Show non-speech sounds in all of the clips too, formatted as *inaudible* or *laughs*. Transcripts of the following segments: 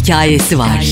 hikayesi var.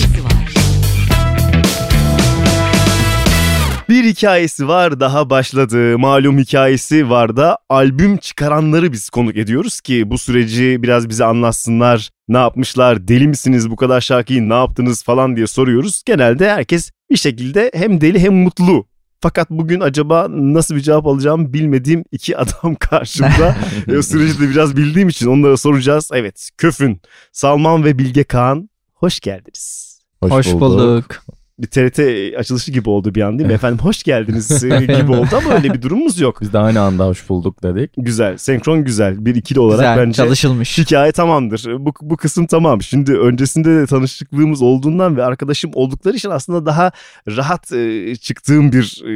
Bir hikayesi var daha başladı. Malum hikayesi var da albüm çıkaranları biz konuk ediyoruz ki bu süreci biraz bize anlatsınlar. Ne yapmışlar, deli misiniz bu kadar şarkıyı ne yaptınız falan diye soruyoruz. Genelde herkes bir şekilde hem deli hem mutlu. Fakat bugün acaba nasıl bir cevap alacağımı bilmediğim iki adam *laughs* karşımda. *laughs* e, o süreci de biraz bildiğim için onlara soracağız. Evet, Köfün, Salman ve Bilge Kağan hoş geldiniz. Hoş, bulduk. bir TRT açılışı gibi oldu bir an değil mi? Efendim hoş geldiniz e, *laughs* gibi oldu ama öyle bir durumumuz yok. Biz de aynı anda hoş bulduk dedik. Güzel, senkron güzel. Bir ikili olarak Güzel bence çalışılmış. hikaye tamamdır. Bu, bu kısım tamam. Şimdi öncesinde de tanışıklığımız olduğundan ve arkadaşım oldukları için aslında daha rahat e, çıktığım bir e,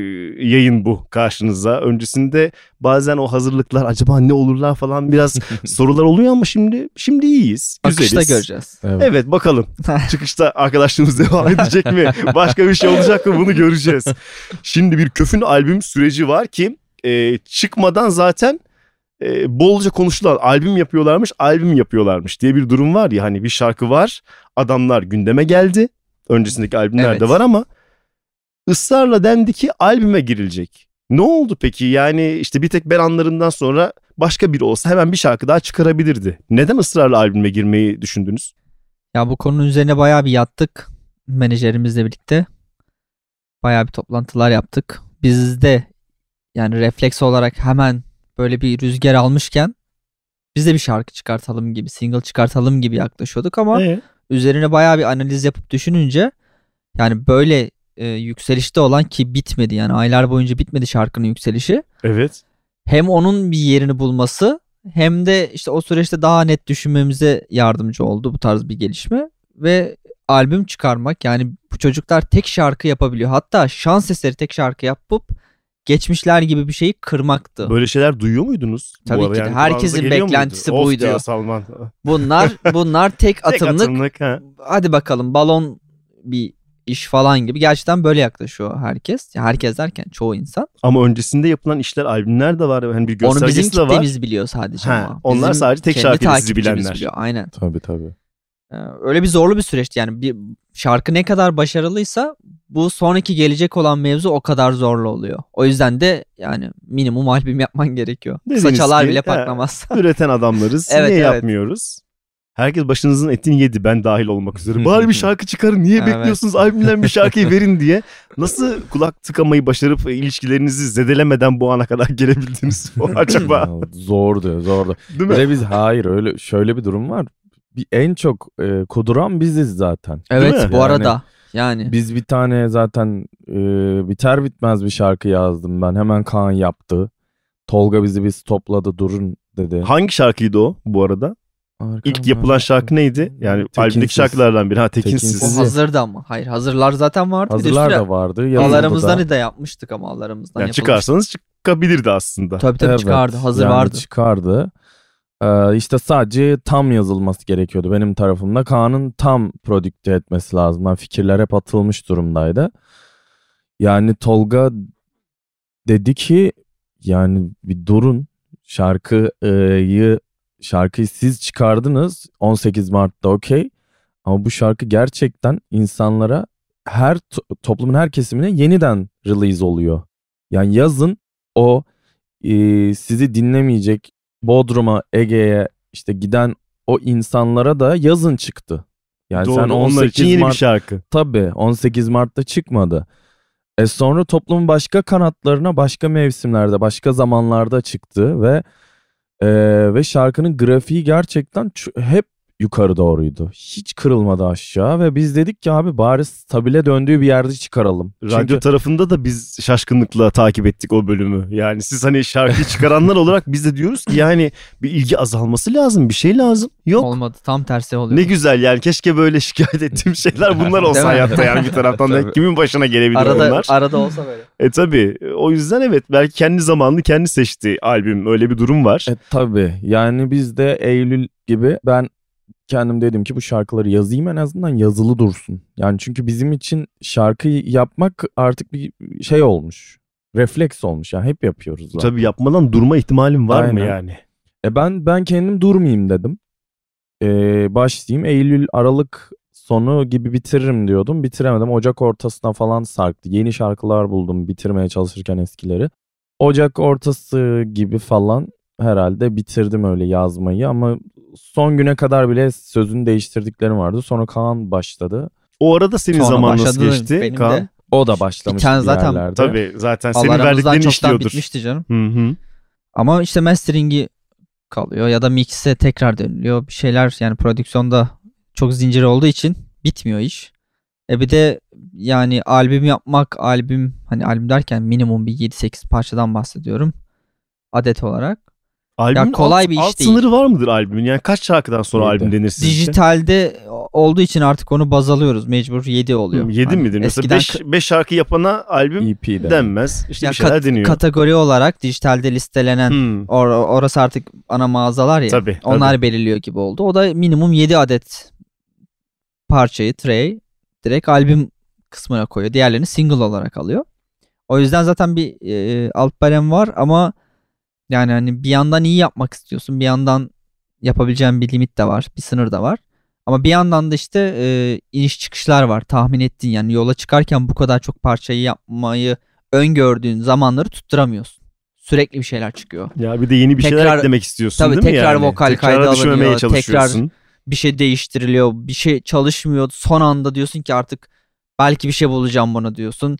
yayın bu karşınıza. Öncesinde bazen o hazırlıklar acaba ne olurlar falan biraz *laughs* sorular oluyor ama şimdi şimdi iyiyiz. Güzeliz. Akışta göreceğiz. Evet. Evet bakalım. *laughs* Çıkışta arkadaşlığımız devam *laughs* edecek mi? Başka bir şey olacak mı? Bunu göreceğiz. Şimdi bir köfün albüm süreci var ki e, çıkmadan zaten e, bolca konuşulan albüm yapıyorlarmış, albüm yapıyorlarmış diye bir durum var ya hani bir şarkı var. Adamlar gündeme geldi. Öncesindeki albümler Evet. de var ama ısrarla dendi ki albüme girilecek. Ne oldu peki? Yani işte bir tek ben anlarından sonra başka biri olsa hemen bir şarkı daha çıkarabilirdi. Neden ısrarla albüme girmeyi düşündünüz? Ya bu konunun üzerine bayağı bir yattık menajerimizle birlikte. Bayağı bir toplantılar yaptık. Biz de yani refleks olarak hemen böyle bir rüzgar almışken biz de bir şarkı çıkartalım gibi, single çıkartalım gibi yaklaşıyorduk ama Ee? üzerine bayağı bir analiz yapıp düşününce yani böyle e, yükselişte olan ki bitmedi yani aylar boyunca bitmedi şarkının yükselişi. Evet. hem onun bir yerini bulması hem de işte o süreçte daha net düşünmemize yardımcı oldu bu tarz bir gelişme ve albüm çıkarmak yani bu çocuklar tek şarkı yapabiliyor. Hatta şans eseri tek şarkı yapıp geçmişler gibi bir şeyi kırmaktı. Böyle şeyler duyuyor muydunuz? Tabii ki de. Yani Herkesin beklentisi muydu? Of buydu. diyor Salman. Bunlar *laughs* bunlar tek Tek atımlık atımlık. ha. hadi bakalım balon bir iş falan gibi. Gerçekten böyle yaklaşıyor herkes. Ya herkes derken çoğu insan. Ama öncesinde yapılan işler, albümler de var. Hani bir Onu bizim göstergesi de var. kitlemiz biliyor sadece Ha, ama. onlar Bizim sadece tek takipçimiz bilenler. Biliyor. Aynen. Tabii tabii. Ee, Öyle bir zorlu bir süreçti yani bir şarkı ne kadar başarılıysa bu sonraki gelecek olan mevzu o kadar zorlu oluyor. O yüzden de yani minimum albüm yapman gerekiyor. Dediniz Kısa çalar ki, bile patlamaz. Üreten adamlarız. *laughs* Evet, Niye evet. yapmıyoruz? Herkes başınızın etini yedi ben dahil olmak üzere. *laughs* Bari bir şarkı çıkarın. Niye Evet. bekliyorsunuz albümden bir şarkıyı verin diye. Nasıl kulak tıkamayı başarıp e, ilişkilerinizi zedelemeden bu ana kadar gelebildiniz *laughs* o acaba? Zordu zordu. Değil Bir mi? de biz hayır öyle şöyle bir durum var. Bir, en çok e, kuduran biziz zaten. evet bu Yani- arada yani Biz bir tane zaten e, biter bitmez bir şarkı yazdım ben. Hemen Kaan yaptı. Tolga bizi bir stopladı durun dedi. Hangi şarkıydı o bu arada? İlk yapılan şarkı neydi? Yani Tekinsiz. albümdeki şarkılardan biri. Ha Tekinsiz. o Tekinsiz. hazırdı ama. Hayır hazırlar zaten vardı. Hazırlar bir de da vardı. yazıldı Alarımızdan da. da yapmıştık ama alarımızdan Yani çıkarsanız çıkabilirdi aslında. Tabii tabii Evet, çıkardı. Hazır yani vardı. çıkardı. Ee, işte sadece tam yazılması gerekiyordu benim tarafımda. Kaan'ın tam prodükte etmesi lazım. Yani fikirler hep atılmış durumdaydı. Yani Tolga dedi ki yani bir durun şarkıyı şarkıyı siz çıkardınız 18 Mart'ta okey ama bu şarkı gerçekten insanlara her to- toplumun her kesimine yeniden release oluyor. Yani yazın o e, sizi dinlemeyecek Bodrum'a, Ege'ye işte giden o insanlara da yazın çıktı. Yani Doğru, sen onlar 18 için yeni Mart bir şarkı. tabii 18 Mart'ta çıkmadı. E sonra toplumun başka kanatlarına başka mevsimlerde, başka zamanlarda çıktı ve e, ve şarkının grafiği gerçekten hep yukarı doğruydu. Hiç kırılmadı aşağı ve biz dedik ki abi bari stabile döndüğü bir yerde çıkaralım. Radyo Çünkü tarafında da biz şaşkınlıkla takip ettik o bölümü. Yani siz hani şarkıyı çıkaranlar olarak biz de diyoruz ki yani bir ilgi azalması lazım. Bir şey lazım. Yok. Olmadı. Tam tersi oluyor. Ne güzel yani keşke böyle şikayet ettiğim şeyler bunlar *laughs* olsa hayatta yani bir taraftan da kimin başına gelebilir arada onlar. arada olsa böyle. E tabi o yüzden evet belki kendi zamanını kendi seçti albüm öyle bir durum var. E tabii yani biz de Eylül gibi ben kendim dedim ki bu şarkıları yazayım en azından yazılı dursun. Yani çünkü bizim için şarkıyı yapmak artık bir şey olmuş. Refleks olmuş yani hep yapıyoruz zaten. Tabi yapmadan durma ihtimalim var mı Aynen. yani? E ben ben kendim durmayayım dedim. E, başlayayım Eylül Aralık sonu gibi bitiririm diyordum. Bitiremedim. Ocak ortasına falan sarktı. Yeni şarkılar buldum bitirmeye çalışırken eskileri. Ocak ortası gibi falan herhalde bitirdim öyle yazmayı ama son güne kadar bile sözünü değiştirdiklerim vardı. Sonra Kaan başladı. O arada senin Sonra zaman nasıl geçti benim Kaan? de. O da Bir başlamış tane bir zaten- yerlerde. Tabii zaten senin verdiklerini çoktan işliyordur. bitmişti canım. Hı hı. Ama işte mastering'i kalıyor ya da mix'e tekrar dönülüyor. Bir şeyler yani prodüksiyonda çok zincir olduğu için bitmiyor iş. E bir de yani albüm yapmak, albüm hani albüm derken minimum bir 7-8 parçadan bahsediyorum. Adet olarak. Albümün kolay alt, bir iş alt değil. sınırı var mıdır albümün? Yani kaç şarkıdan sonra Yedi. albüm denir sizce? Dijitalde olduğu için artık onu baz alıyoruz. Mecbur 7 oluyor. 7 Hani midir? Mesela eskiden 5 şarkı yapana albüm EP'de. denmez. İşte ya bir şeyler kat- deniyor. kategori olarak dijitalde listelenen Hmm. or- orası artık ana mağazalar ya. Tabii, Onlar belirliyor gibi oldu. O da minimum 7 adet parçayı, tray direkt albüm kısmına koyuyor. Diğerlerini single olarak alıyor. O yüzden zaten bir e, alt barem var ama yani hani bir yandan iyi yapmak istiyorsun. Bir yandan yapabileceğin bir limit de var. Bir sınır da var. Ama bir yandan da işte e, iniş çıkışlar var. Tahmin ettiğin yani yola çıkarken bu kadar çok parçayı yapmayı öngördüğün zamanları tutturamıyorsun. Sürekli bir şeyler çıkıyor. Ya bir de yeni bir şeyler Tekrar- eklemek istiyorsun Tabii değil mi tekrar yani? vokal Tekrara kaydı alınıyor, çalışıyorsun. bir şey değiştiriliyor, bir şey çalışmıyor. Son anda diyorsun ki artık belki bir şey bulacağım buna diyorsun.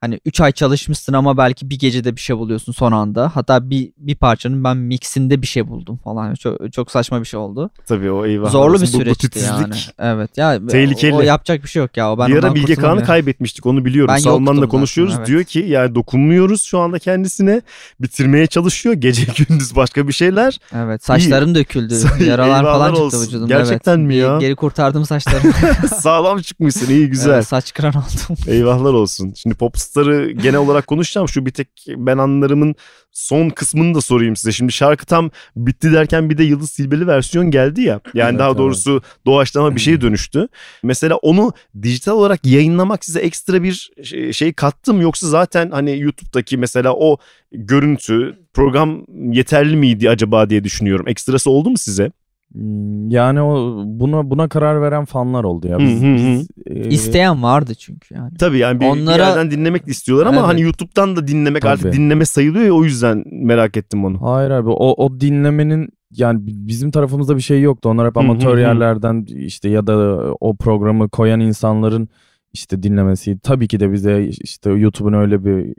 Hani 3 ay çalışmışsın ama belki bir gecede bir şey buluyorsun son anda. Hatta bir bir parçanın ben mixinde bir şey buldum falan. Çok, çok saçma bir şey oldu. Tabii o eyvah. Zorlu bir Bu- süreçti yani. Evet ya Tehlikeli. o yapacak bir şey yok ya. O Ben bir ara Bilge Kağan'ı kaybetmiştik onu biliyorum. Ben Salman'la konuşuyoruz. zaten, evet. Diyor ki yani dokunmuyoruz şu anda kendisine. Bitirmeye çalışıyor. Gece *laughs* gündüz başka bir şeyler. Evet saçlarım döküldü. Say- Yaralar falan çıktı olsun. vücudumda. Gerçekten evet. mi ya? Geri kurtardım saçlarımı. *laughs* Sağlam çıkmışsın iyi güzel. Evet, saç kıran oldum. Eyvahlar olsun. Şimdi Popstar'ı genel olarak konuşacağım. Şu bir tek ben anlarımın son kısmını da sorayım size. Şimdi şarkı tam bitti derken bir de Yıldız Silbeli versiyon geldi ya. Yani Evet, daha evet. doğrusu doğaçlama bir şeye dönüştü. Mesela onu dijital olarak yayınlamak size ekstra bir şey- kattı mı? Yoksa zaten hani YouTube'daki mesela o görüntü program yeterli miydi acaba diye düşünüyorum. Ekstrası oldu mu size? Hmm, Yani o buna buna karar veren fanlar oldu ya. Biz, hı hı. biz, e, İsteyen vardı çünkü yani. Tabii yani bir, bir Onlara- yerden dinlemek de istiyorlar ama Evet. hani YouTube'dan da dinlemek artık Tabii. dinleme sayılıyor ya o yüzden merak ettim onu. Hayır abi o, o dinlemenin yani bizim tarafımızda bir şey yoktu. Onlar hep amatör yerlerden işte ya da o programı koyan insanların işte dinlemesi. Tabii ki de bize işte YouTube'un öyle bir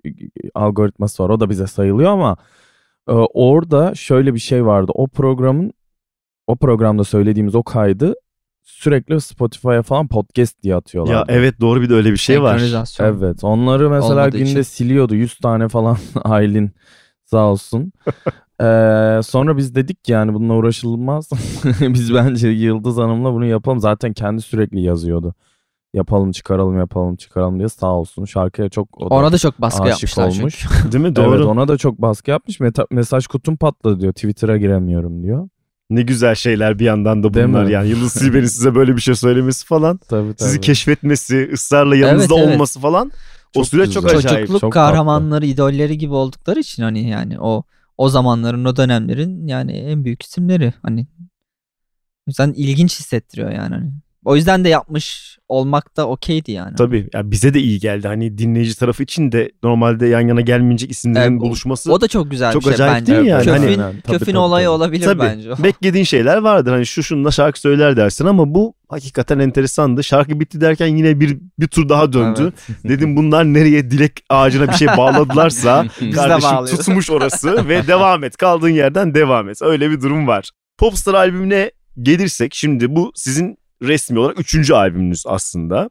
algoritması var. O da bize sayılıyor ama e, orada şöyle bir şey vardı. O programın o programda söylediğimiz o kaydı sürekli Spotify'a falan podcast diye atıyorlar. Ya evet doğru bir de öyle bir şey var. Evet onları mesela Olmadığı günde için. siliyordu 100 tane falan *laughs* Aylin sağ olsun. *laughs* Ee, sonra biz dedik ki yani bununla uğraşılmaz. *laughs* biz bence Yıldız Hanım'la bunu yapalım. Zaten kendi sürekli yazıyordu. Yapalım çıkaralım yapalım çıkaralım diye sağ olsun. Şarkıya çok o da Ona da çok baskı aşık yapmışlar olmuş. çünkü. Değil mi? Evet Doğru. ona da çok baskı yapmış. Meta- mesaj kutum patladı diyor. Twitter'a giremiyorum diyor. Ne güzel şeyler bir yandan da bunlar yani. Yıldız *laughs* Silbe'nin size böyle bir şey söylemesi falan. Tabii tabii. Sizi keşfetmesi, ısrarla yanınızda Evet, evet. olması falan. o Çok süreç güzel. çok acayip. Çocukluk çok kahramanları, idolleri gibi oldukları için hani yani o o zamanların, o dönemlerin yani en büyük isimleri hani. O yüzden ilginç hissettiriyor yani hani. O yüzden de yapmış olmak da okeydi yani. Tabii ya bize de iyi geldi. Hani dinleyici tarafı için de normalde yan yana gelmeyecek isimlerin Evet, buluşması. O da çok güzel Çok bir şey acayip bence. değil mi yani? Köfün, Hani- tabii, köfün tabii, olayı tabii. olabilir Tabii. bence. Beklediğin şeyler vardır. Hani şu şunla şarkı söyler dersin ama bu hakikaten enteresandı. Şarkı bitti derken yine bir bir tur daha döndü. *laughs* Dedim bunlar nereye dilek ağacına bir şey bağladılarsa *laughs* kardeşim tutmuş orası *laughs* ve devam et. Kaldığın yerden devam et. Öyle bir durum var. Popstar albümüne gelirsek şimdi bu sizin resmi olarak üçüncü albümünüz aslında.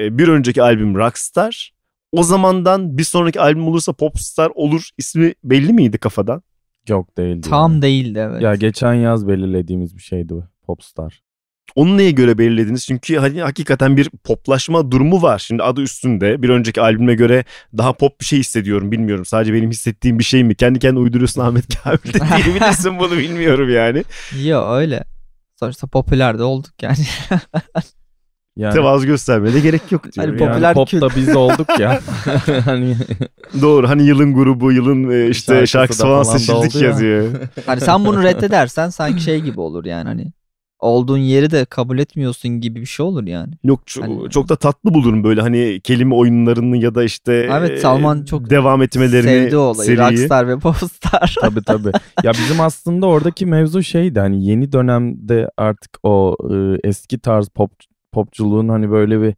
Ee, Bir önceki albüm Rockstar. O zamandan bir sonraki albüm olursa Popstar olur ismi belli miydi kafadan? Yok değildi. Tam yani. değildi evet. Ya geçen yaz belirlediğimiz bir şeydi bu. Popstar. Onu neye göre belirlediniz? Çünkü hani hakikaten bir poplaşma durumu var. Şimdi adı üstünde. Bir önceki albüme göre daha pop bir şey hissediyorum. Bilmiyorum. Sadece benim hissettiğim bir şey mi? Kendi kendine uyduruyorsun Ahmet Kamil de *laughs* diyebilirsin bunu bilmiyorum yani. Yo öyle. Sonuçta popüler de olduk yani. Yani, Tevazu göstermeye de gerek yok diyor. Hani popüler yani popta biz olduk ya. *laughs* hani Doğru. Hani yılın grubu, yılın e, işte Şarkısı şarkısı falan falan seçildik ya. yazıyor. hani sen bunu reddedersen sanki şey gibi olur yani hani. Olduğun yeri de kabul etmiyorsun gibi bir şey olur yani. Yok çok, Hani- çok da tatlı bulurum böyle hani kelime oyunlarını ya da işte Evet, e, Salman çok devam etmelerini Sevdi o olayı. seriyi. Rockstar ve Popstar. *laughs* tabii tabii. Ya bizim aslında oradaki mevzu şeydi hani yeni dönemde artık o e, eski tarz pop popçuluğun hani böyle bir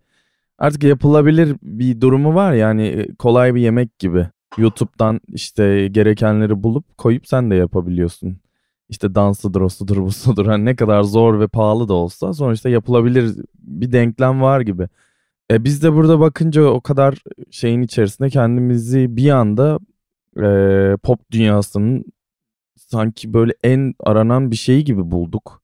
artık yapılabilir bir durumu var yani e, kolay bir yemek gibi. YouTube'dan işte gerekenleri bulup koyup sen de yapabiliyorsun. İşte dansıdır, osudur, busudur. Hani ne kadar zor ve pahalı da olsa sonuçta yapılabilir bir denklem var gibi. E biz de burada bakınca o kadar şeyin içerisinde kendimizi bir anda e, pop dünyasının sanki böyle en aranan bir şeyi gibi bulduk.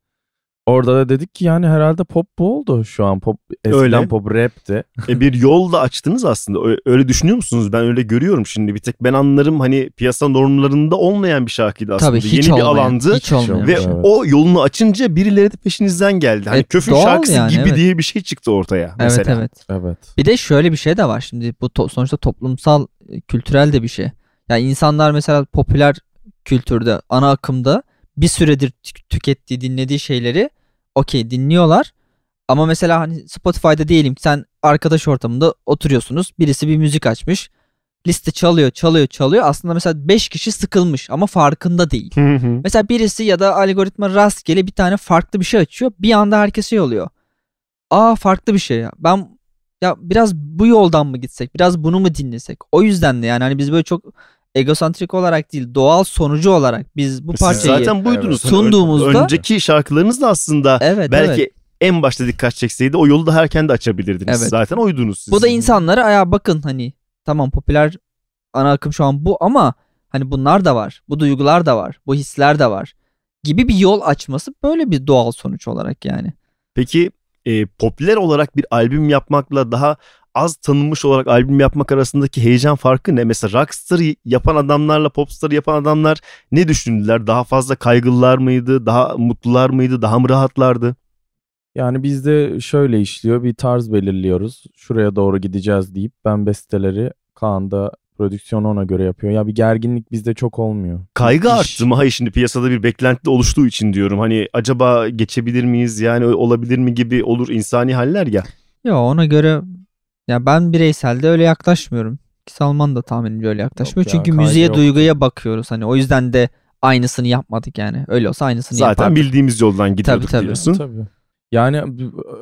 Orada da dedik ki yani herhalde pop bu oldu şu an. Pop eskiden Öyle. pop rapti. E, bir yol da açtınız aslında. Öyle düşünüyor musunuz? Ben öyle görüyorum şimdi. Bir tek ben anlarım hani piyasa normlarında olmayan bir şarkıydı aslında. Tabii hiç Yeni bir olmayan, alandı. Hiç olmayan. Ve Evet. o yolunu açınca birileri de peşinizden geldi. Hani Evet, köfün şarkısı yani, gibi evet. diye bir şey çıktı ortaya Evet mesela. evet. Evet. Bir de şöyle bir şey de var şimdi bu to- sonuçta toplumsal e, kültürel de bir şey. Yani insanlar mesela popüler kültürde ana akımda bir süredir tü- tükettiği dinlediği şeyleri okey dinliyorlar. Ama mesela hani Spotify'da diyelim ki sen arkadaş ortamında oturuyorsunuz. Birisi bir müzik açmış. Liste çalıyor çalıyor çalıyor. Aslında mesela 5 kişi sıkılmış ama farkında değil. Mesela birisi ya da algoritma rastgele bir tane farklı bir şey açıyor. Bir anda herkes şey oluyor. Aa farklı bir şey ya. Ben ya biraz bu yoldan mı gitsek? Biraz bunu mu dinlesek? O yüzden de yani hani biz böyle çok egosantrik olarak değil doğal sonucu olarak biz bu Siz parçayı zaten buydunuz. Sunduğumuzda- önceki şarkılarınız da aslında evet belki evet. en başta dikkat çekseydi o yolu da erken de açabilirdiniz. Evet. Zaten oydunuz siz. Bu da insanlara aya bakın hani tamam popüler ana akım şu an bu ama hani bunlar da var. Bu duygular da var. Bu hisler de var. Gibi bir yol açması böyle bir doğal sonuç olarak yani. Peki e, popüler olarak bir albüm yapmakla daha az tanınmış olarak albüm yapmak arasındaki heyecan farkı ne? Mesela rockstar yapan adamlarla popstar yapan adamlar ne düşündüler? Daha fazla kaygılılar mıydı? Daha mutlular mıydı? Daha mı rahatlardı? Yani bizde şöyle işliyor. Bir tarz belirliyoruz. Şuraya doğru gideceğiz deyip ben besteleri Kaan'da prodüksiyonu ona göre yapıyor. Ya bir gerginlik bizde çok olmuyor. Kaygı İş- arttı mı? Hayır şimdi piyasada bir beklenti oluştuğu için diyorum. Hani acaba geçebilir miyiz? Yani olabilir mi gibi olur insani haller ya. Ya ona göre ya ben bireyselde öyle yaklaşmıyorum. Ki Salman da tahminimce öyle yaklaşmıyor. Yok ya, Çünkü kaygı müziğe yok. duyguya bakıyoruz. Hani o yüzden de aynısını yapmadık yani. Öyle olsa aynısını Zaten yapardık. bildiğimiz yoldan gidiyorduk tabii. diyorsun. Tabii. Yani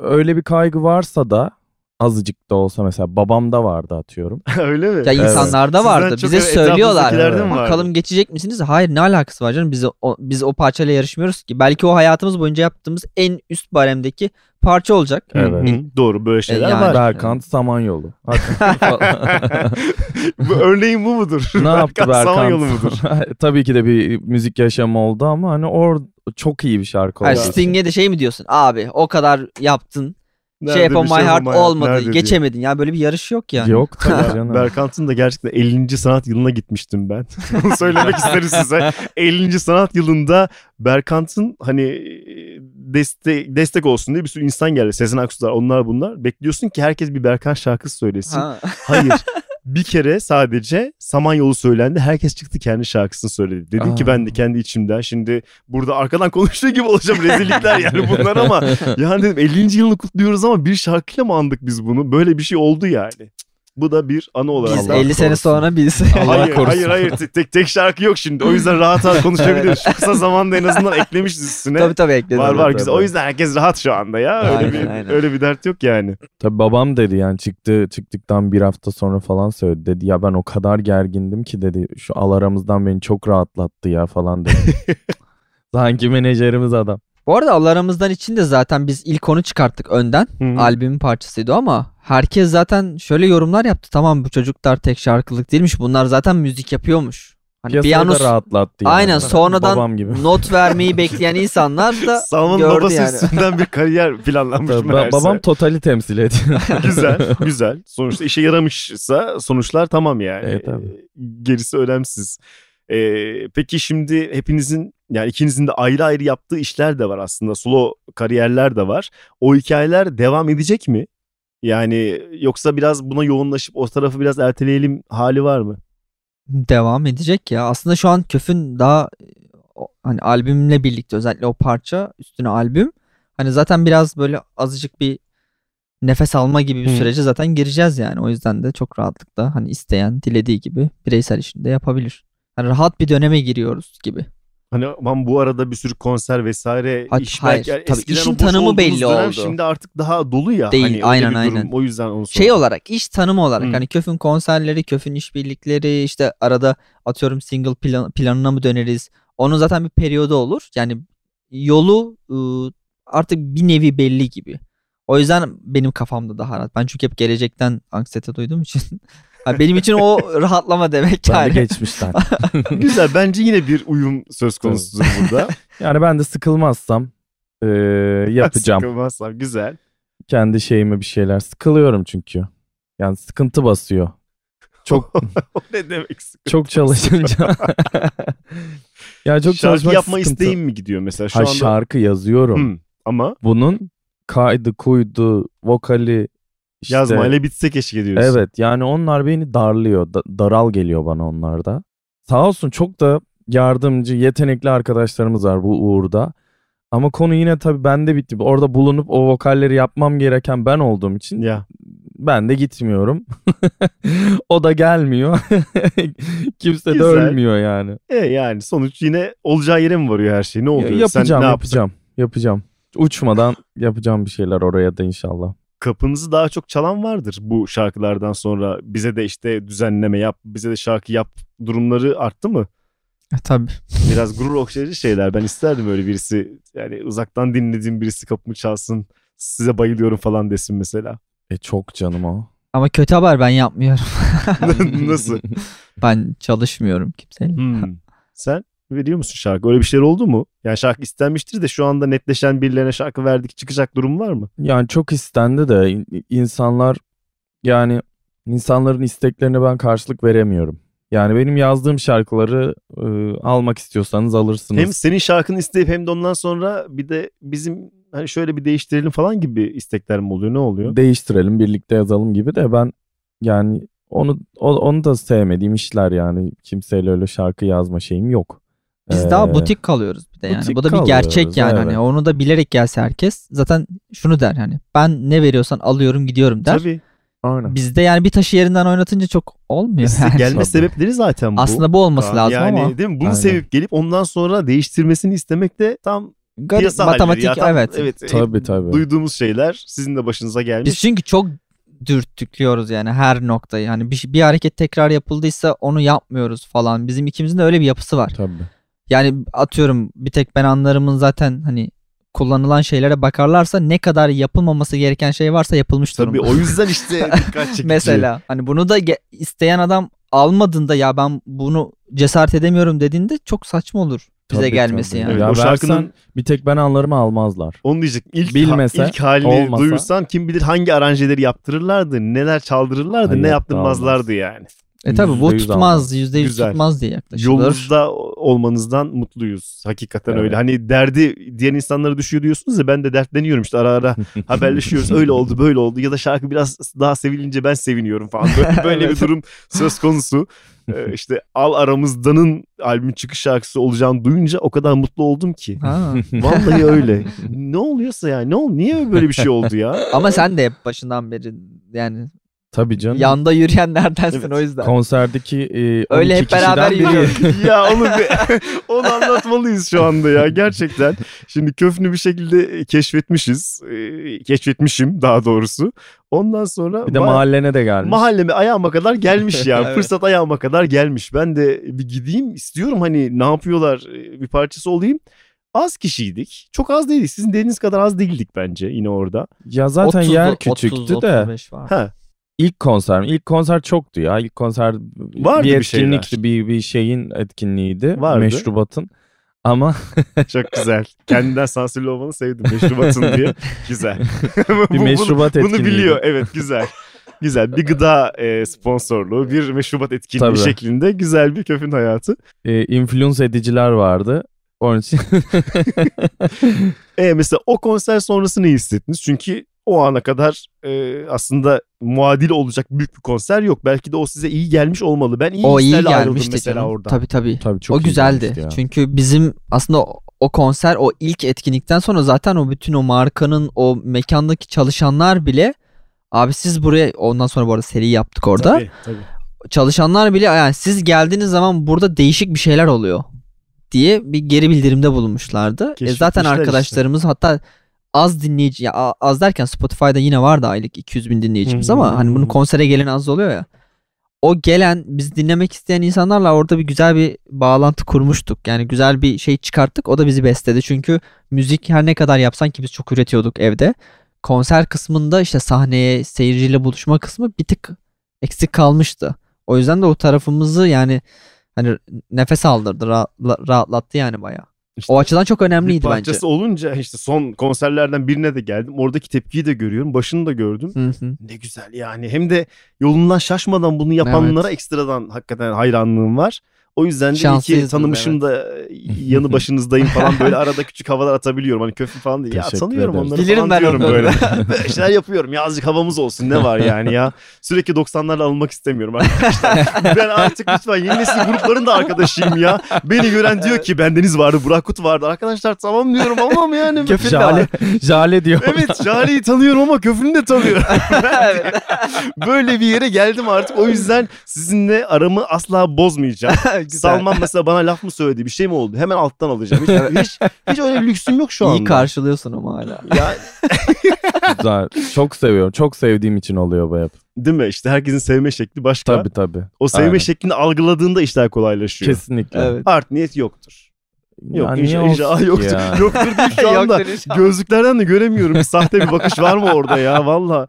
öyle bir kaygı varsa da azıcık da olsa mesela babamda vardı atıyorum. *laughs* Öyle mi? Ya insanlarda Sizden vardı. çok Bize evet, söylüyorlar. Bakalım geçecek misiniz? Hayır ne alakası var canım? Biz o, biz o parçayla yarışmıyoruz ki. Belki o hayatımız boyunca yaptığımız en üst baremdeki parça olacak. Evet. Doğru böyle şeyler yani- var. Berkant Samanyolu. Hadi. *laughs* bu örneğin bu mudur? ne yaptı Berkant? Samanyolu mudur? *laughs* Tabii ki de bir müzik yaşamı oldu ama hani or çok iyi bir şarkı oldu. Hayır, Sting'e de şey mi diyorsun? Abi o kadar yaptın. Nerede şey yapalım bir My Heart olmadı. nerede diye. Geçemedin. Ya böyle bir yarış yok yani. Yok tabii canım. Berkant'ın da gerçekten 50. sanat yılına gitmiştim ben. *laughs* Söylemek isterim size. 50. sanat yılında Berkant'ın hani e, destek destek olsun diye bir sürü insan geldi. Sezen Aksu'lar onlar bunlar. Bekliyorsun ki herkes bir Berkant şarkısı söylesin. Ha. Hayır. *laughs* Bir kere sadece Samanyolu söylendi. Herkes çıktı kendi şarkısını söyledi. Dedim ki Aa. ben de kendi içimden şimdi burada arkadan konuştuğu gibi olacağım rezillikler yani bunlar ama *laughs* yani dedim 50. yılını kutluyoruz ama bir şarkıyla mı andık biz bunu? Böyle bir şey oldu yani. Bu da bir anı olarak. Biz Allah 50 sene sonra biz. Allah hayır, korusun. hayır hayır tek, tek şarkı yok şimdi. O yüzden rahat rahat *laughs* konuşabiliriz. Şu kısa zamanda en azından eklemişiz üstüne. tabii tabii ekledim. var var güzel. O yüzden herkes rahat şu anda ya. Öyle Aynen, bir aynen. öyle bir dert yok yani. Tabii babam dedi yani çıktı çıktıktan bir hafta sonra falan söyledi. Dedi ya ben o kadar gergindim ki dedi şu alaramızdan beni çok rahatlattı ya falan dedi. *laughs* Sanki menajerimiz adam. Bu arada Allah aramızdan için de zaten biz ilk onu çıkarttık önden. Hı. Albümün parçasıydı ama herkes zaten şöyle yorumlar yaptı. Tamam bu çocuklar tek şarkılık değilmiş. Bunlar zaten müzik yapıyormuş. Hani Piyasayı piyano da rahatlattı yani. Aynen, *laughs* sonradan Babam gibi. not vermeyi *laughs* bekleyen insanlar da Salman'ın gördü babası yani. üstünden bir kariyer planlanmış Tabii, meğerse. babam totali temsil ediyor. *laughs* güzel, güzel. Sonuçta işe yaramışsa sonuçlar tamam yani. Evet, tabii. Gerisi önemsiz. Ee, peki şimdi hepinizin yani ikinizin de ayrı ayrı yaptığı işler de var aslında. Solo kariyerler de var. O hikayeler devam edecek mi? Yani yoksa biraz buna yoğunlaşıp o tarafı biraz erteleyelim hali var mı? devam edecek ya. Aslında şu an Köf'ün daha o- hani albümle birlikte özellikle o parça üstüne albüm Hani zaten biraz böyle azıcık bir nefes alma gibi bir sürece zaten gireceğiz yani. O yüzden de çok rahatlıkla hani isteyen dilediği gibi bireysel işinde yapabilir. Hani rahat bir döneme giriyoruz gibi. Hani aman bu arada bir sürü konser vesaire Hayır, iş hayır. belki Tabii eskiden işin o tanımı belli dönem oldu. Şimdi artık daha dolu ya. Değil, hani aynen, bir durum. aynen. O yüzden onu Şey olarak iş tanımı olarak Hı. hani Köf'ün konserleri, Köf'ün işbirlikleri işte arada atıyorum single plan, planına mı döneriz? Onun zaten bir periyodu olur. Yani yolu ıı, artık bir nevi belli gibi. O yüzden benim kafamda daha rahat. Ben çünkü hep gelecekten anksiyete duyduğum için. *laughs* Ha, benim için o *laughs* rahatlama demek Ben de yani. geçmişten. *laughs* Güzel bence yine bir uyum söz konusudur burada. *laughs* Yani ben de sıkılmazsam e, yapacağım. Sıkılmazsam güzel. Kendi şeyime bir şeyler. Sıkılıyorum çünkü. Yani sıkıntı basıyor. Çok o ne demek sıkıntı? çok çalışınca. ya çok Şarkı çalışmak yapma sıkıntı. isteğim mi gidiyor mesela şu Ha, anda? şarkı yazıyorum. Hı, Ama Bunun kaydı, kuydu, vokali işte yazmayla bitse keşke diyorsun. Evet yani onlar beni darlıyor. Da- daral geliyor bana onlar da. Sağ olsun çok da yardımcı, yetenekli arkadaşlarımız var bu uğurda. Ama konu yine tabii bende bitti. Orada bulunup o vokalleri yapmam gereken ben olduğum için Ya ben de gitmiyorum. *laughs* o da gelmiyor. *laughs* Kimse de Güzel. ölmüyor yani. e, yani sonuç yine olacağı yere mi varıyor her şey? Ne oluyor? Ya- yapacağım, Sen ne yapacağım, yapacağım. Uçmadan yapacağım bir şeyler oraya da inşallah. Kapınızı daha çok çalan vardır bu şarkılardan sonra. Bize de işte düzenleme yap, bize de şarkı yap durumları arttı mı? E, Tabii. Biraz gurur okşayıcı şeyler. Ben isterdim öyle birisi yani uzaktan dinlediğim birisi kapımı çalsın. Size bayılıyorum falan desin mesela. E çok canım o. Ama kötü haber ben yapmıyorum. *laughs* Nasıl? ben çalışmıyorum kimseyle. Hmm. Sen veriyor musun şarkı? Öyle bir şeyler oldu mu? Yani şarkı istenmiştir de şu anda netleşen birilerine şarkı verdik çıkacak durum var mı? Yani çok istendi de in- insanlar yani insanların isteklerine ben karşılık veremiyorum. Yani benim yazdığım şarkıları e, almak istiyorsanız alırsınız. Hem senin şarkını isteyip hem de ondan sonra bir de bizim hani şöyle bir değiştirelim falan gibi istekler mi oluyor? Ne oluyor? Değiştirelim birlikte yazalım gibi de ben yani onu onu da sevmediğim işler yani kimseyle öyle şarkı yazma şeyim yok. Biz Ee, daha butik kalıyoruz bir de yani. Bu da bir gerçek yani. evet. Hani onu da bilerek gelse herkes zaten şunu der hani ben ne veriyorsan alıyorum gidiyorum der. Tabii. Aynen. Bizde yani bir taşı yerinden oynatınca çok olmuyor. Size yani. gelme sebepleri zaten bu. Aslında bu olması Kaan. lazım yani, ama değil mi? Bunu Aynen. sevip gelip ondan sonra değiştirmesini istemek de tam garip piyasa matematik ya. Tam- evet. evet. Tabii, tabii. Duyduğumuz şeyler sizin de başınıza gelmiş. Biz çünkü çok dürtüklüyoruz yani her noktayı. Hani bir, bir hareket tekrar yapıldıysa onu yapmıyoruz falan. Bizim ikimizin de öyle bir yapısı var. Tabii. Yani atıyorum bir tek ben anlarımın zaten hani kullanılan şeylere bakarlarsa ne kadar yapılmaması gereken şey varsa yapılmış Tabii durumda. o yüzden işte *laughs* dikkat çekici. Mesela hani bunu da isteyen adam almadığında ya ben bunu cesaret edemiyorum dediğinde çok saçma olur bize Tabii, gelmesi tabii. yani. Evet, Ya o şarkının bir tek ben anlarımı almazlar. onu diyecek. İlk, Bilmese, ilk halini olmasa- duyursan kim bilir hangi aranjeleri yaptırırlardı, neler çaldırırlardı, ne Hayatta yaptırmazlardı yani. E tabi bu %100 tutmaz yüzde yüz tutmaz diye yaklaşılır. Yolunuzda olmanızdan mutluyuz. Hakikaten Evet. öyle. Hani derdi diğer insanlara düşüyor diyorsunuz ya ben de dertleniyorum işte ara ara *laughs* haberleşiyoruz. Öyle oldu böyle oldu ya da şarkı biraz daha sevilince ben seviniyorum falan. Böyle, *laughs* böyle bir durum söz konusu. Ee, *laughs* işte Al Aramızdan'ın albüm çıkış şarkısı olacağını duyunca o kadar mutlu oldum ki. Ha. Vallahi öyle. ne oluyorsa yani ne ol niye böyle bir şey oldu ya? Ama sen de hep başından beri yani Tabii canım. yanda yürüyenlerdensin Evet. o yüzden. Konserdeki e, Öyle 12 hep beraber yürüyoruz. ya onu bir, *laughs* *laughs* onu anlatmalıyız şu anda ya gerçekten. Şimdi köfnü bir şekilde keşfetmişiz. Ee, keşfetmişim daha doğrusu. Ondan sonra Bir de mahallene de gelmiş. mahalleme ayağıma kadar gelmiş ya. *laughs* Evet. Fırsat ayağıma kadar gelmiş. Ben de bir gideyim istiyorum hani ne yapıyorlar e, bir parçası olayım. Az kişiydik. Çok az değildik. Sizin dediğiniz kadar az değildik bence yine orada. Ya zaten 30, yer 30, küçüktü de 35 var. Ha, ilk konser ilk konser çoktu ya. İlk konser Vardı bir bir şeyler. etkinlikti, bir, bir şeyin etkinliğiydi. Vardı. Meşrubatın. Ama *laughs* çok güzel. Kendinden sansürlü olmanı sevdim. Meşrubatın diye. *laughs* Güzel. bir *laughs* Bu- meşrubat Bunu etkinliğiydi. biliyor evet güzel. Güzel bir gıda e, sponsorluğu bir meşrubat etkinliği Tabii. şeklinde güzel bir köfün hayatı. E, influence ediciler vardı. Onun için E, mesela o konser sonrası ne hissettiniz? Çünkü o ana kadar e, aslında muadil olacak büyük bir konser yok. Belki de o size iyi gelmiş olmalı. Ben iyi O iyi gelmişti mesela canım. oradan. Tabii tabii. tabii çok o güzeldi. Çünkü bizim aslında o- konser o ilk etkinlikten sonra zaten o bütün o markanın o mekandaki çalışanlar bile abi siz buraya ondan sonra bu arada seri yaptık orada. Tabii, tabii. Çalışanlar bile yani siz geldiğiniz zaman burada değişik bir şeyler oluyor diye bir geri bildirimde bulunmuşlardı. E zaten arkadaşlarımız hatta az dinleyici ya az derken Spotify'da yine vardı aylık 200 bin dinleyicimiz ama hani bunun Hmm. konsere gelen az oluyor ya. O gelen biz dinlemek isteyen insanlarla orada bir güzel bir bağlantı kurmuştuk. Yani güzel bir şey çıkarttık. O da bizi besledi. Çünkü müzik her ne kadar yapsan ki biz çok üretiyorduk evde. Konser kısmında işte sahneye seyirciyle buluşma kısmı bir tık eksik kalmıştı. O yüzden de o tarafımızı yani hani nefes aldırdı, rahatla- rahatlattı yani bayağı. İşte O açıdan çok bir önemliydi bence. parçası olunca işte son konserlerden birine de geldim. Oradaki tepkiyi de görüyorum. Başını da gördüm. Hı hı. Ne güzel yani. Hem de yolundan şaşmadan bunu yapanlara ekstradan hakikaten hayranlığım var. O yüzden de iyi ki Şanslıyız tanımışım da yanı başınızdayım falan *laughs* böyle arada küçük havalar atabiliyorum. Hani köfün falan değil. Ya tanıyorum onları Bilirim falan ben diyorum onları. böyle. böyle *laughs* *laughs* şeyler yapıyorum ya azıcık havamız olsun ne var yani ya. Sürekli 90'larla alınmak istemiyorum arkadaşlar. ben artık lütfen yeni nesil grupların da arkadaşıyım ya. Beni gören diyor ki bendeniz vardı Burak Kut vardı. Arkadaşlar tamam diyorum ama yani. Var. Jale, Jale diyor. Evet Jale'yi tanıyorum ama köfünü de tanıyorum. Böyle bir yere geldim artık. O yüzden sizinle aramı asla bozmayacağım. Güzel. Salman mesela bana laf mı söyledi bir şey mi oldu? Hemen alttan alacağım. Hiç, hiç, hiç öyle bir lüksüm yok şu anda. İyi karşılıyorsun ama hala. Ya, *laughs* Güzel. Çok seviyorum. Çok sevdiğim için oluyor bu hep. değil mi? İşte herkesin sevme şekli başka. Tabii tabii. O sevme Aynen. şeklini algıladığında işler kolaylaşıyor. Kesinlikle. Evet. Art niyet yoktur. Yok Ya inşallah, niye inşallah olsun ki yoktur. ya? *laughs* Yoktur değil şu *laughs* anda. Gözlüklerden de göremiyorum. *laughs* Sahte bir bakış var mı orada ya? Valla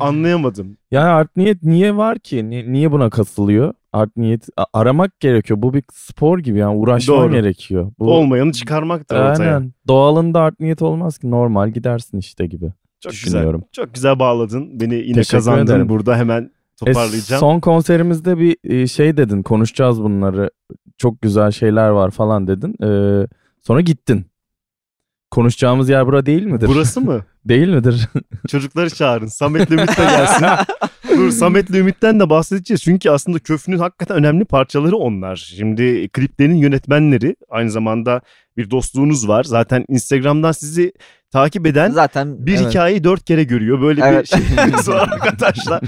anlayamadım. Yani art niyet niye var ki? Ni- Niye buna kasılıyor? Art niyet aramak gerekiyor. Bu bir spor gibi yani uğraşman Doğru. gerekiyor. Bu, Olmayanı çıkarmaktır ortaya. Aynen. Doğalında art niyet olmaz ki. Normal gidersin işte gibi. Çok güzel. Düşünüyorum. Çok güzel bağladın. Beni yine Teşekkür kazandın. ederim. Burada hemen E, toparlayacağım. son konserimizde bir e, şey dedin. Konuşacağız bunları. Çok güzel şeyler var falan dedin. E, sonra gittin. Konuşacağımız yer bura değil midir? Burası mı? *laughs* Değil midir? *laughs* Çocukları çağırın. Samet'le Ümit de gelsin. *laughs* Dur Samet'le Ümit'ten de bahsedeceğiz. Çünkü aslında Köfnün hakikaten önemli parçaları onlar. Şimdi kliplerin yönetmenleri aynı zamanda bir dostluğunuz var. Zaten Instagram'dan sizi takip eden Zaten bir evet. hikayeyi dört kere görüyor. Böyle Evet. bir şeyimiz var *laughs* arkadaşlar.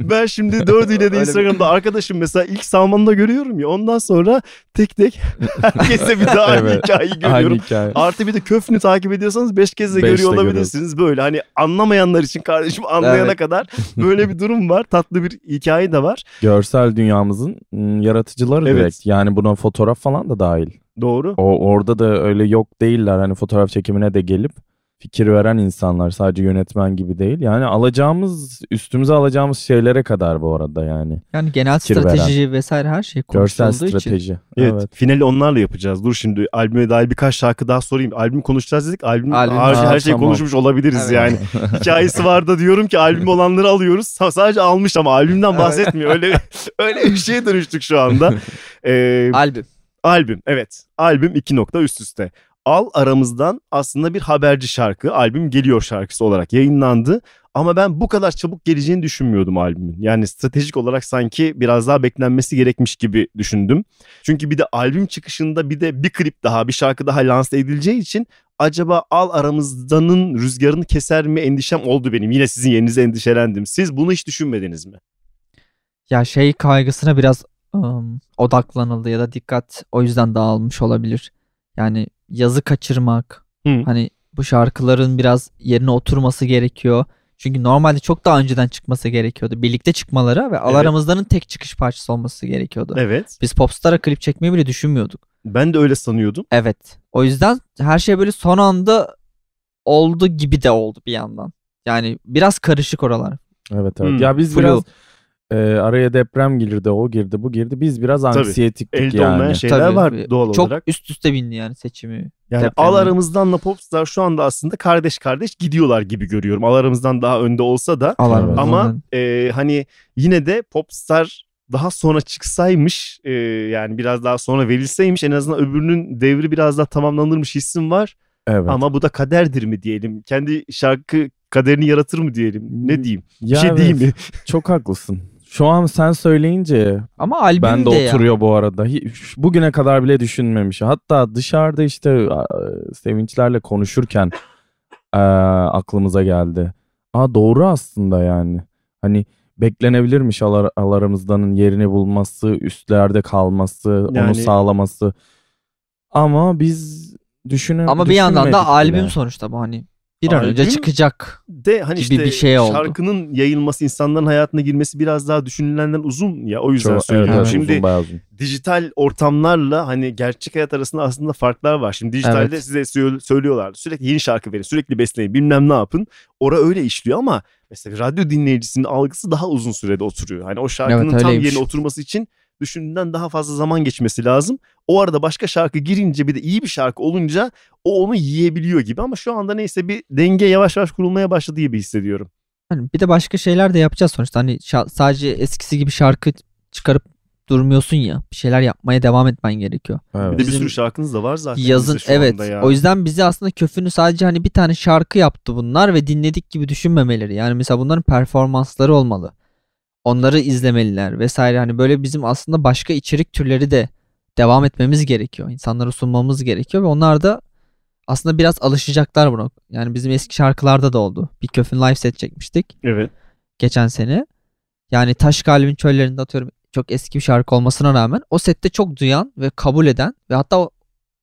Ben şimdi dördüyle de Öyle bir- Instagram'da arkadaşım mesela ilk Salman'da görüyorum ya. Ondan sonra tek tek *laughs* herkese bir daha aynı Evet. hikayeyi Aynı görüyorum. hikaye. Artı bir de köfnü takip ediyorsanız 5 kez de Beş de görüyor olabilirsiniz. Böyle hani anlamayanlar için kardeşim anlayana Evet. kadar böyle bir durum var. Tatlı bir hikaye de var. Görsel dünyamızın yaratıcıları Evet. direkt. Yani buna fotoğraf falan da dahil. Doğru. O orada da öyle yok değiller. Hani fotoğraf çekimine de gelip fikir veren insanlar sadece yönetmen gibi değil. Yani alacağımız üstümüze alacağımız şeylere kadar bu arada yani. Yani genel Fikir strateji vesaire her şey Görsel konuşulduğu için. strateji. Evet, Evet. finali onlarla yapacağız. Dur şimdi albüme dair birkaç şarkı daha sorayım. Albüm konuşacağız dedik. Albüm, Albüm- her, Ha, her şeyi tamam. konuşmuş olabiliriz Evet. yani. *laughs* Hikayesi var da diyorum ki albüm olanları alıyoruz. Sa- Sadece almış ama albümden bahsetmiyor. Öyle *laughs* öyle bir şeye dönüştük şu anda. *laughs* Ee, Albüm. Albüm evet. Albüm iki nokta üst üste. Al aramızdan aslında bir haberci şarkı. Albüm geliyor şarkısı olarak yayınlandı. Ama ben bu kadar çabuk geleceğini düşünmüyordum albümün. Yani stratejik olarak sanki biraz daha beklenmesi gerekmiş gibi düşündüm. Çünkü bir de albüm çıkışında bir de bir klip daha bir şarkı daha lanse edileceği için acaba Al aramızdanın rüzgarını keser mi endişem oldu benim. Yine sizin yerinize endişelendim. Siz bunu hiç düşünmediniz mi? Ya şey kaygısına biraz ım, odaklanıldı ya da dikkat o yüzden dağılmış olabilir. Yani yazı kaçırmak. Hı. Hani bu şarkıların biraz yerine oturması gerekiyor. Çünkü normalde çok daha önceden çıkması gerekiyordu. Birlikte çıkmaları ve Evet. Tek çıkış parçası olması gerekiyordu. Evet. Biz Popstar'a klip çekmeyi bile düşünmüyorduk. Ben de öyle sanıyordum. Evet. O yüzden her şey böyle son anda oldu gibi de oldu bir yandan. Yani biraz karışık oralar. Evet evet. Hmm, Ya biz flu. biraz e, araya deprem girdi, o girdi, bu girdi. Biz biraz Tabii. anksiyetiktik Elde yani. olmayan şeyler Tabii. var doğal Çok olarak. üst üste bindi yani seçimi. Yani Depremi. Al aramızdanla Popstar şu anda aslında kardeş kardeş gidiyorlar gibi görüyorum. Al aramızdan daha önde olsa da Alaramızdan. ama e, hani yine de Popstar daha sonra çıksaymış e, yani biraz daha sonra verilseymiş en azından öbürünün devri biraz daha tamamlanırmış hissim var. Evet. Ama bu da kaderdir mi diyelim? Kendi şarkı kaderini yaratır mı diyelim? Ne diyeyim? Bir Ya şey evet, diyeyim mi? Çok haklısın. *laughs* Şu an sen söyleyince Ama albüm ben de de ya. oturuyor bu arada. Hiç, bugüne kadar bile düşünmemiş. Hatta dışarıda işte sevinçlerle konuşurken *laughs* e, aklımıza geldi. Aa doğru aslında yani. Hani beklenebilirmiş alar, alarımızdanın yerini bulması, üstlerde kalması, onu Yani- sağlaması. Ama biz düşüne Ama bir yandan da albüm bile. sonuçta bu hani. Bir an önce çıkacak. De hani gibi işte bir şey oldu. şarkının yayılması, insanların hayatına girmesi biraz daha düşünülenden uzun ya. O yüzden Çok- söylüyorum. evet, Şimdi uzun, bayağı uzun. dijital ortamlarla hani gerçek hayat arasında aslında farklar var. Şimdi dijitalde Evet. size sö- söylüyorlar. Sürekli yeni şarkı verin, sürekli besleyin, bilmem ne yapın. Ora öyle işliyor ama mesela radyo dinleyicisinin algısı daha uzun sürede oturuyor. Hani o şarkının Evet, tam yerine oturması için düşündüğünden daha fazla zaman geçmesi lazım. O arada başka şarkı girince bir de iyi bir şarkı olunca o onu yiyebiliyor gibi ama şu anda neyse bir denge yavaş yavaş kurulmaya başladı gibi hissediyorum. Hani bir de başka şeyler de yapacağız sonuçta. Hani şa- sadece eskisi gibi şarkı çıkarıp durmuyorsun ya. Bir şeyler yapmaya devam etmen gerekiyor. Evet. Bir de bir sürü şarkınız da var zaten. Yazın evet. ya. O yüzden bizi aslında köfünü sadece hani bir tane şarkı yaptı bunlar ve dinledik gibi düşünmemeleri. Yani mesela bunların performansları olmalı. Onları izlemeliler vesaire. Hani böyle bizim aslında başka içerik türleri de devam etmemiz gerekiyor. İnsanlara sunmamız gerekiyor ve onlar da aslında biraz alışacaklar buna. Yani bizim eski şarkılarda da oldu. Bir köfün live set çekmiştik Evet. geçen sene. Yani Taş Kalbin Çöllerinde atıyorum çok eski bir şarkı olmasına rağmen o sette çok duyan ve kabul eden ve hatta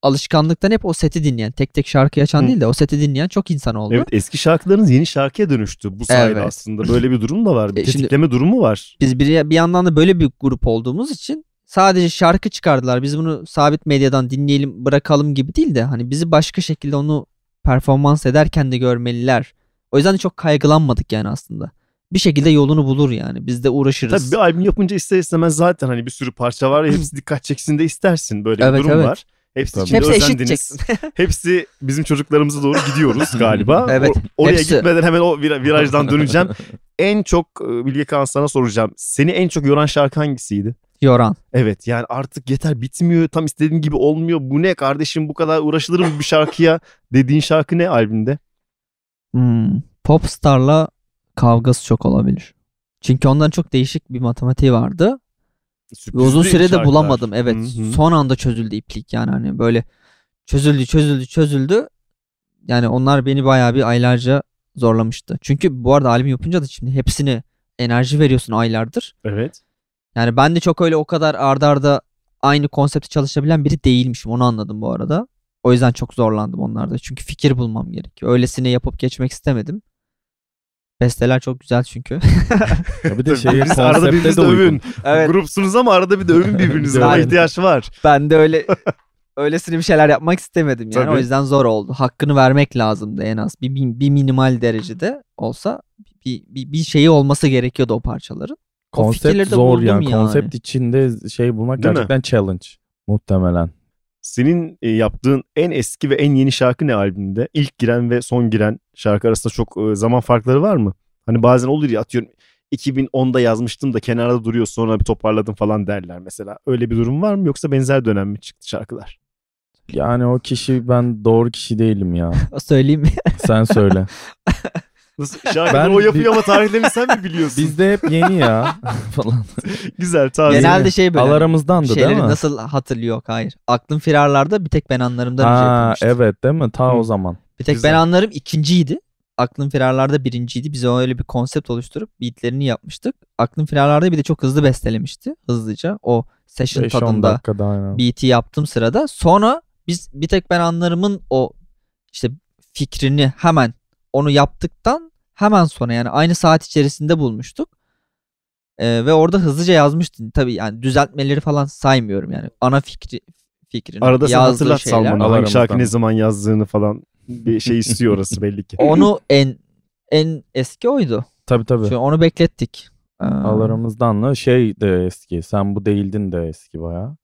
alışkanlıktan hep o seti dinleyen tek tek şarkı açan Hı. değil de o seti dinleyen çok insan oldu. Evet eski şarkılarınız yeni şarkıya dönüştü bu sayede Evet. aslında. Böyle bir durum da var. Bir E şimdi- tetikleme durumu var. Biz bir, bir yandan da böyle bir grup olduğumuz için sadece şarkı çıkardılar. Biz bunu sabit medyadan dinleyelim bırakalım gibi değil de hani bizi başka şekilde onu performans ederken de görmeliler. O yüzden de çok kaygılanmadık yani aslında. Bir şekilde yolunu bulur yani. Biz de uğraşırız. Tabii bir albüm yapınca ister istemez zaten hani bir sürü parça var ya *laughs* hepsi dikkat çeksin de istersin. Böyle Evet, bir durum evet. var. Hepsi Tabii. içinde Hepsi özendiniz. *laughs* Hepsi bizim çocuklarımıza doğru gidiyoruz *laughs* galiba. Evet, O- oraya hepsi. gitmeden hemen o vir- virajdan döneceğim. en çok e, Bilge Kağan sana soracağım. Seni en çok yoran şarkı hangisiydi? Yoran. Evet yani artık yeter bitmiyor tam istediğim gibi olmuyor. Bu ne kardeşim bu kadar uğraşılır mı bir şarkıya *laughs* dediğin şarkı ne albümde? Hmm, Popstar'la kavgası çok olabilir. Çünkü onların çok değişik bir matematiği vardı. Sürprizli uzun sürede şarkılar. bulamadım. Evet. Hı hı. Son anda çözüldü iplik yani hani böyle çözüldü çözüldü çözüldü. Yani onlar beni bayağı bir aylarca zorlamıştı. Çünkü bu arada albüm yapınca da şimdi hepsine enerji veriyorsun aylardır. Evet. Yani ben de çok öyle o kadar ardarda arda aynı konsepti çalışabilen biri değilmişim. Onu anladım bu arada. O yüzden çok zorlandım onlarda. Çünkü fikir bulmam gerekiyor. Öylesine yapıp geçmek istemedim. Besteler çok güzel çünkü. *laughs* Ya bir de birbirinizi arada birbirinizi de övün. Grupsunuz ama arada bir de övün *laughs* birbirinizi. Buna ihtiyaç var. Ben de öyle öylesine bir şeyler yapmak istemedim yani. Tabii. O yüzden zor oldu. Hakkını vermek lazımdı en az. Bir, bir, bir minimal derecede olsa bir, bir, bir şeyi olması gerekiyordu o parçaların. O Konsept de zor buldum yani. yani. Konsept içinde şey bulmak Değil mi? gerçekten challenge. Muhtemelen. Senin e, yaptığın en eski ve en yeni şarkı ne albümde? İlk giren ve son giren şarkı arasında çok zaman farkları var mı? Hani bazen olur ya atıyorum 2010'da yazmıştım da kenarda duruyor sonra bir toparladım falan derler mesela. Öyle bir durum var mı yoksa benzer dönem mi çıktı şarkılar? Yani o kişi ben doğru kişi değilim ya. *laughs* Söyleyeyim mi? Sen söyle. *laughs* Nasıl şarkıları Ben o yapıyor ama tarihlerini sen mi biliyorsun? Bizde hep yeni ya *laughs* falan. Güzel taze. Genelde şey böyle. Alaramızdandı değil mi? nasıl hatırlıyor? Hayır. Aklım firarlarda bir tek ben anlarımda bir şey Ha yapılmıştı. evet değil mi? Ta Hı. o zaman. Bir tek Güzel. ben anlarım ikinciydi. Aklım firarlarda birinciydi. Biz öyle bir konsept oluşturup beatlerini yapmıştık. Aklım firarlarda bir de çok hızlı bestelemişti. Hızlıca. O session 5-10 tadında beat'i yaptığım sırada. Sonra biz bir tek ben anlarımın o işte fikrini hemen onu yaptıktan hemen sonra yani aynı saat içerisinde bulmuştuk. Ee, ve orada hızlıca yazmıştım. Tabii yani düzeltmeleri falan saymıyorum yani. Ana fikri fikrini Arada sen yazdığı hatırlat. Salman'a hangi şarkı ne zaman yazdığını falan bir şey istiyor orası belli ki. Onu en en eski oydu. Tabii tabii. Çünkü onu beklettik. Ee, Alaramızdanla şey de eski. Sen bu değildin de eski baya.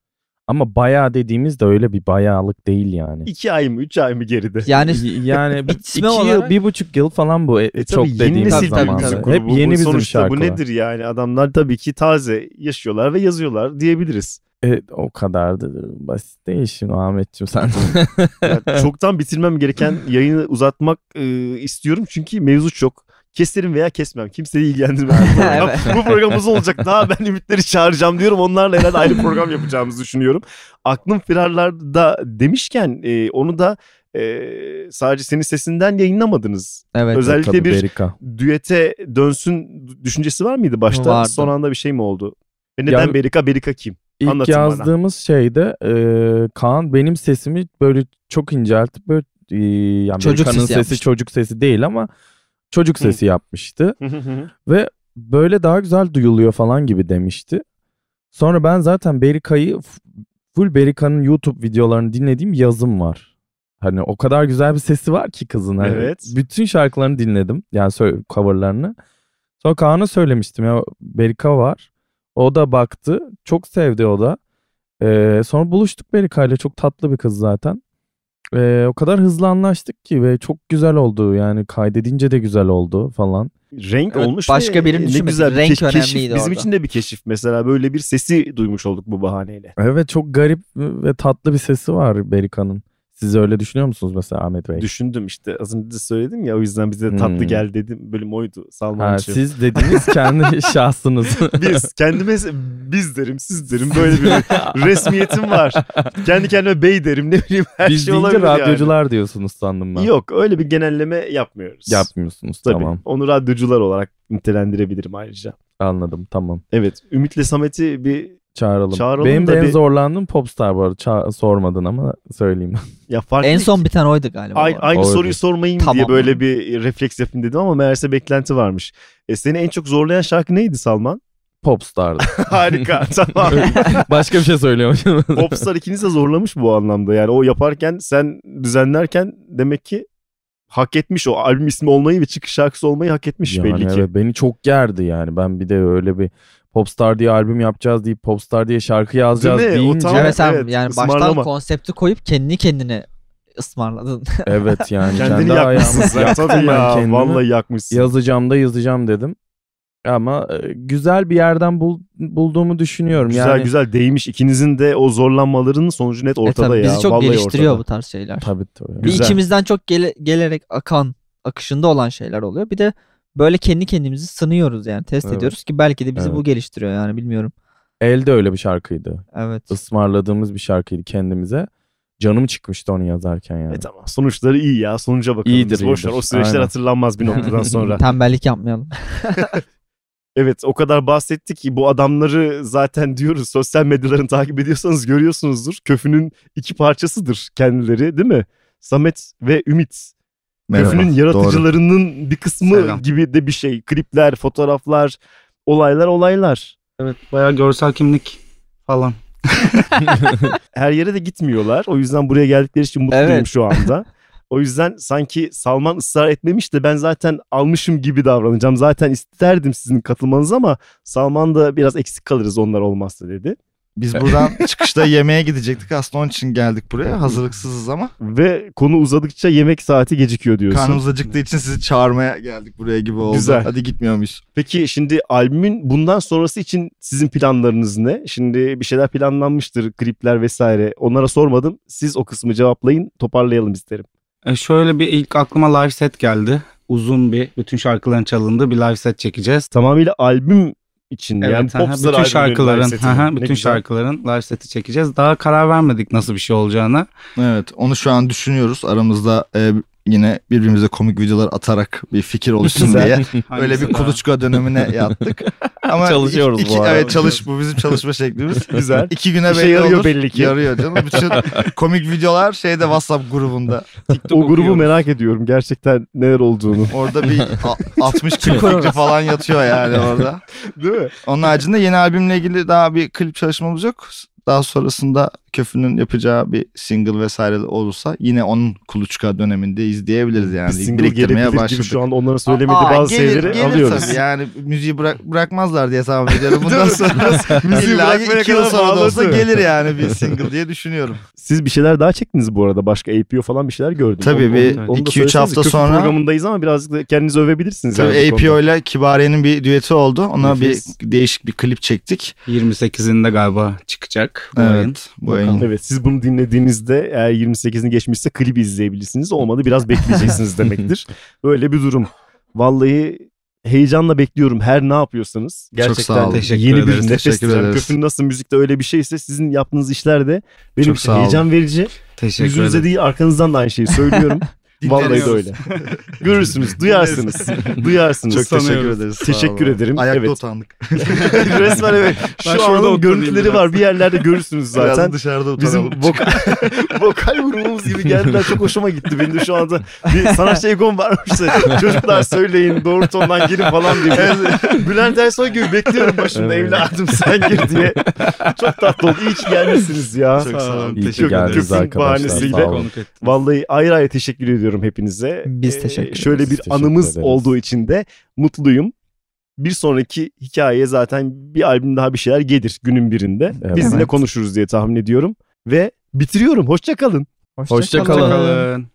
Ama bayağı dediğimiz de öyle bir bayağılık değil yani. İki ay mı üç ay mı geride? Yani yani *laughs* iki yıl, olarak- bir buçuk yıl falan bu e, E çok tabii yeni dediğimiz nesil tabii zamanda. müzik Hep grubu. yeni Bu bizim sonuçta şarkılar. Bu nedir yani adamlar tabii ki taze yaşıyorlar ve yazıyorlar diyebiliriz. E, o kadar da basit değil şimdi Ahmetciğim sen. *laughs* Yani çoktan bitirmem gereken yayını uzatmak e, istiyorum çünkü mevzu çok. Keserim veya kesmem. Kimseyi ilgilendirmez. *laughs* Bu program, Evet. bu programımız olacak. Daha ben ümitleri çağıracağım diyorum. Onlarla herhalde ayrı program yapacağımızı düşünüyorum. Aklım firarlarda demişken e, onu da e, sadece senin sesinden yayınlamadınız. Evet. Özellikle Tabii bir Berika. düete dönsün düşüncesi var mıydı başta? Vardı. Son anda bir şey mi oldu? Ve neden Ya- Berika? Berika kim? İlk Anlatın bana. yazdığımız şeyde e, Kaan benim sesimi böyle çok inceltip böyle e, yani Çocuk sesi sesi çocuk sesi değil ama çocuk Hı. sesi yapmıştı ve böyle daha güzel duyuluyor falan gibi demişti. Sonra ben zaten Berika'yı full Berika'nın YouTube videolarını dinlediğim yazım var. Hani o kadar güzel bir sesi var ki kızın. Hani Evet. Bütün şarkılarını dinledim. Yani coverlarını. Sonra Kaan'a söylemiştim ya Berika var. O da baktı. Çok sevdi o da. Ee, sonra buluştuk Berika ile. Çok tatlı bir kız zaten. Ee, o kadar hızlı anlaştık ki ve çok güzel oldu. Yani kaydedince de güzel oldu falan. renk Evet, olmuş başka ve birini ne güzel bir Renk keş- keşif. önemliydi Bizim orada. için de bir keşif mesela böyle bir sesi duymuş olduk bu bahaneyle. Evet çok garip ve tatlı bir sesi var Berika'nın. Siz öyle düşünüyor musunuz mesela Ahmet Bey? Düşündüm işte az önce de söyledim ya o yüzden bize de tatlı Hmm. geldi dedim. Bölüm oydu Ha, Salmancığım. siz dediniz kendi *laughs* şahsınız. Biz kendime biz derim siz derim böyle bir *laughs* resmiyetim var. Kendi kendime bey derim ne bileyim her Biz şey olabilir radyocular diyorsunuz sandım ben. yani. Yok öyle bir genelleme yapmıyoruz. Yapmıyorsunuz Tabii. tamam. Onu radyocular olarak nitelendirebilirim ayrıca. Anladım tamam. Evet Ümit'le Samet'i bir Çağıralım. Çağıralım Benim de en bir- zorlandığım Popstar bu arada. Ça- sormadın ama söyleyeyim. *laughs* ya farklı En son biten oydu galiba. Aynı, aynı Oydu. soruyu sormayayım diye Tamam. böyle bir refleks yapayım dedim ama meğerse beklenti varmış. E, seni en çok zorlayan şarkı neydi Salman? Popstar'dı. *laughs* Harika tamam. *laughs* Başka bir şey söylüyormuşum. Popstar ikiniz de zorlamış bu anlamda. Yani o yaparken sen düzenlerken demek ki hak etmiş o albüm ismi olmayı ve çıkış şarkısı olmayı hak etmiş yani belli ki. evet, beni çok gerdi yani. Ben bir de öyle bir Popstar diye albüm yapacağız deyip Popstar diye şarkı yazacağız Değil mi? O deyince tam- Evet sen Evet, yani ısmarlama. baştan konsepti koyup kendi kendine ısmarladın. *laughs* evet yani Kendini kendi yakmışsın yaktım tabii ben ya. kendimi. Vallahi yakmışsın. Yazacağım da yazacağım dedim. Ama e, güzel bir yerden bul- bulduğumu düşünüyorum. Güzel yani, güzel değmiş. İkinizin de o zorlanmalarının sonucu net E ortada tabii ya. bizi çok Vallahi geliştiriyor ortada. bu tarz şeyler. Tabii tabii. Bir Güzel. içimizden çok gele- gelerek akan akışında olan şeyler oluyor. Bir de böyle kendi kendimizi sınıyoruz yani test Evet. ediyoruz ki belki de bizi Evet. bu geliştiriyor yani bilmiyorum. Elde öyle bir şarkıydı. Evet. Ismarladığımız bir şarkıydı kendimize. Canım çıkmıştı onu yazarken yani. E tamam. Sonuçları iyi ya. Sonuca bakalım. İyidir, Biz boş ver. iyidir. O süreçler Aynen. hatırlanmaz bir noktadan *laughs* sonra. Tembellik yapmayalım. *laughs* Evet o kadar bahsettik ki bu adamları zaten diyoruz sosyal medyalarını takip ediyorsanız görüyorsunuzdur. Köfünün iki parçasıdır kendileri değil mi? Samet ve Ümit. Merhaba. Köfünün Doğru. yaratıcılarının bir kısmı Selam. gibi de bir şey. Klipler, fotoğraflar, olaylar olaylar. Evet bayağı görsel kimlik falan. *laughs* Her yere de gitmiyorlar. O yüzden buraya geldikleri için mutluyum Evet. şu anda. O yüzden sanki Salman ısrar etmemiş de ben zaten almışım gibi davranacağım. Zaten isterdim sizin katılmanızı ama Salman da biraz eksik kalırız onlar olmazsa dedi. Biz *laughs* buradan çıkışta yemeğe gidecektik. Aslında onun için geldik buraya. Hazırlıksızız ama. Ve konu uzadıkça yemek saati gecikiyor diyorsun. Karnımız acıktığı için sizi çağırmaya geldik buraya gibi oldu. Güzel. Hadi gitmiyor muyuz? Peki şimdi albümün bundan sonrası için sizin planlarınız ne? Şimdi bir şeyler planlanmıştır, klipler vesaire. Onlara sormadım. Siz o kısmı cevaplayın, toparlayalım isterim. E şöyle bir ilk aklıma live set geldi. Uzun bir bütün şarkıların çalındığı bir live set çekeceğiz. Tamamıyla albüm için yani Evet, aha, Popstar bütün şarkıların, aha, bütün güzel. şarkıların live seti çekeceğiz. Daha karar vermedik nasıl bir şey olacağına. Evet onu şu an düşünüyoruz. Aramızda e, yine birbirimize komik videolar atarak bir fikir oluşsun diye. *laughs* Öyle bir kuluçka dönemine yattık. *laughs* Ama Çalışıyoruz iki, bu arada. Evet çalış bu bizim çalışma şeklimiz. *laughs* Güzel. İki güne belli yarıyor olur. belli ki. Yarıyor canım. Bütün komik videolar şeyde WhatsApp grubunda. TikTok O grubu okuyoruz. merak ediyorum gerçekten neler olduğunu. Orada bir a- 60 klip fikri falan yatıyor yani orada. Değil mi? Onun haricinde yeni albümle ilgili daha bir klip çalışmamız yok. Daha sonrasında Köfünün yapacağı bir single vesaire olursa yine onun kuluçka döneminde izleyebiliriz yani. bir single Biriktirmeye gelebilir gibi başladık. şu an onların söylemediği Aa, bazı gelir- şeyleri gelir alıyoruz. Tabii yani müziği bırak, bırakmazlar diye tahmin ediyorum. *laughs* Bundan sonra Müziği illa iki yıl sonra da olsa gelir yani bir single diye düşünüyorum. Siz bir şeyler daha çektiniz bu arada. Başka APO falan bir şeyler gördüm. Tabii Onu- bir onu- onu da 2-3 söylesenize. hafta Köfü sonra- programındayız ama birazcık da kendinizi övebilirsiniz. Tabii yani. APO ile Kibariye'nin bir düeti oldu. Ona Nefis. bir değişik bir klip çektik. 28'inde galiba çıkacak bu. Evet. Bu ayın. Evet siz bunu dinlediğinizde eğer 28'ini geçmişse klibi izleyebilirsiniz. Olmadı biraz bekleyeceksiniz *laughs* demektir. Böyle bir durum. Vallahi heyecanla bekliyorum her ne yapıyorsanız. Gerçekten sağ olun. Teşekkür yeni bir nefes. Köfün nasıl müzikte öyle bir şeyse sizin yaptığınız işler de benim Çok için heyecan verici. Teşekkür Yüzünüze ederim. değil arkanızdan da aynı şeyi söylüyorum. *laughs* Vallahi de öyle. *laughs* Görürsünüz, duyarsınız. duyarsınız. Çok teşekkür Sanıyoruz. ederiz. sağ Teşekkür olun. ederim. Ayakta Evet. utandık. *laughs* Resmen evet. Ben Şu oturayım görüntüleri var. Bir yerlerde görürsünüz zaten. Biraz dışarıda Bizim utanalım. vokal, *laughs* vokal grubumuz gibi geldiler. Çok hoşuma gitti. Benim de şu anda bir sanatçı egom varmış. Çocuklar söyleyin doğru tondan girin falan diye. Bülent Ersoy gibi bekliyorum başımda Evet. evladım sen gir diye. Çok tatlı oldu. İyi ki gelmişsiniz ya. Çok sağ olun. Teşekkür ederiz. Arkadaşlar. bahanesiyle. Vallahi ayrı ayrı teşekkür ediyorum hepinize. Biz Ee, teşekkür ederiz. Şöyle bir Biz teşekkür anımız ederiz. olduğu için de mutluyum. Bir sonraki hikayeye zaten bir albüm daha bir şeyler gelir günün birinde. Evet. Biz yine konuşuruz diye tahmin ediyorum. Ve bitiriyorum. Hoşça kalın. Hoşça kalın. Hoşçakalın.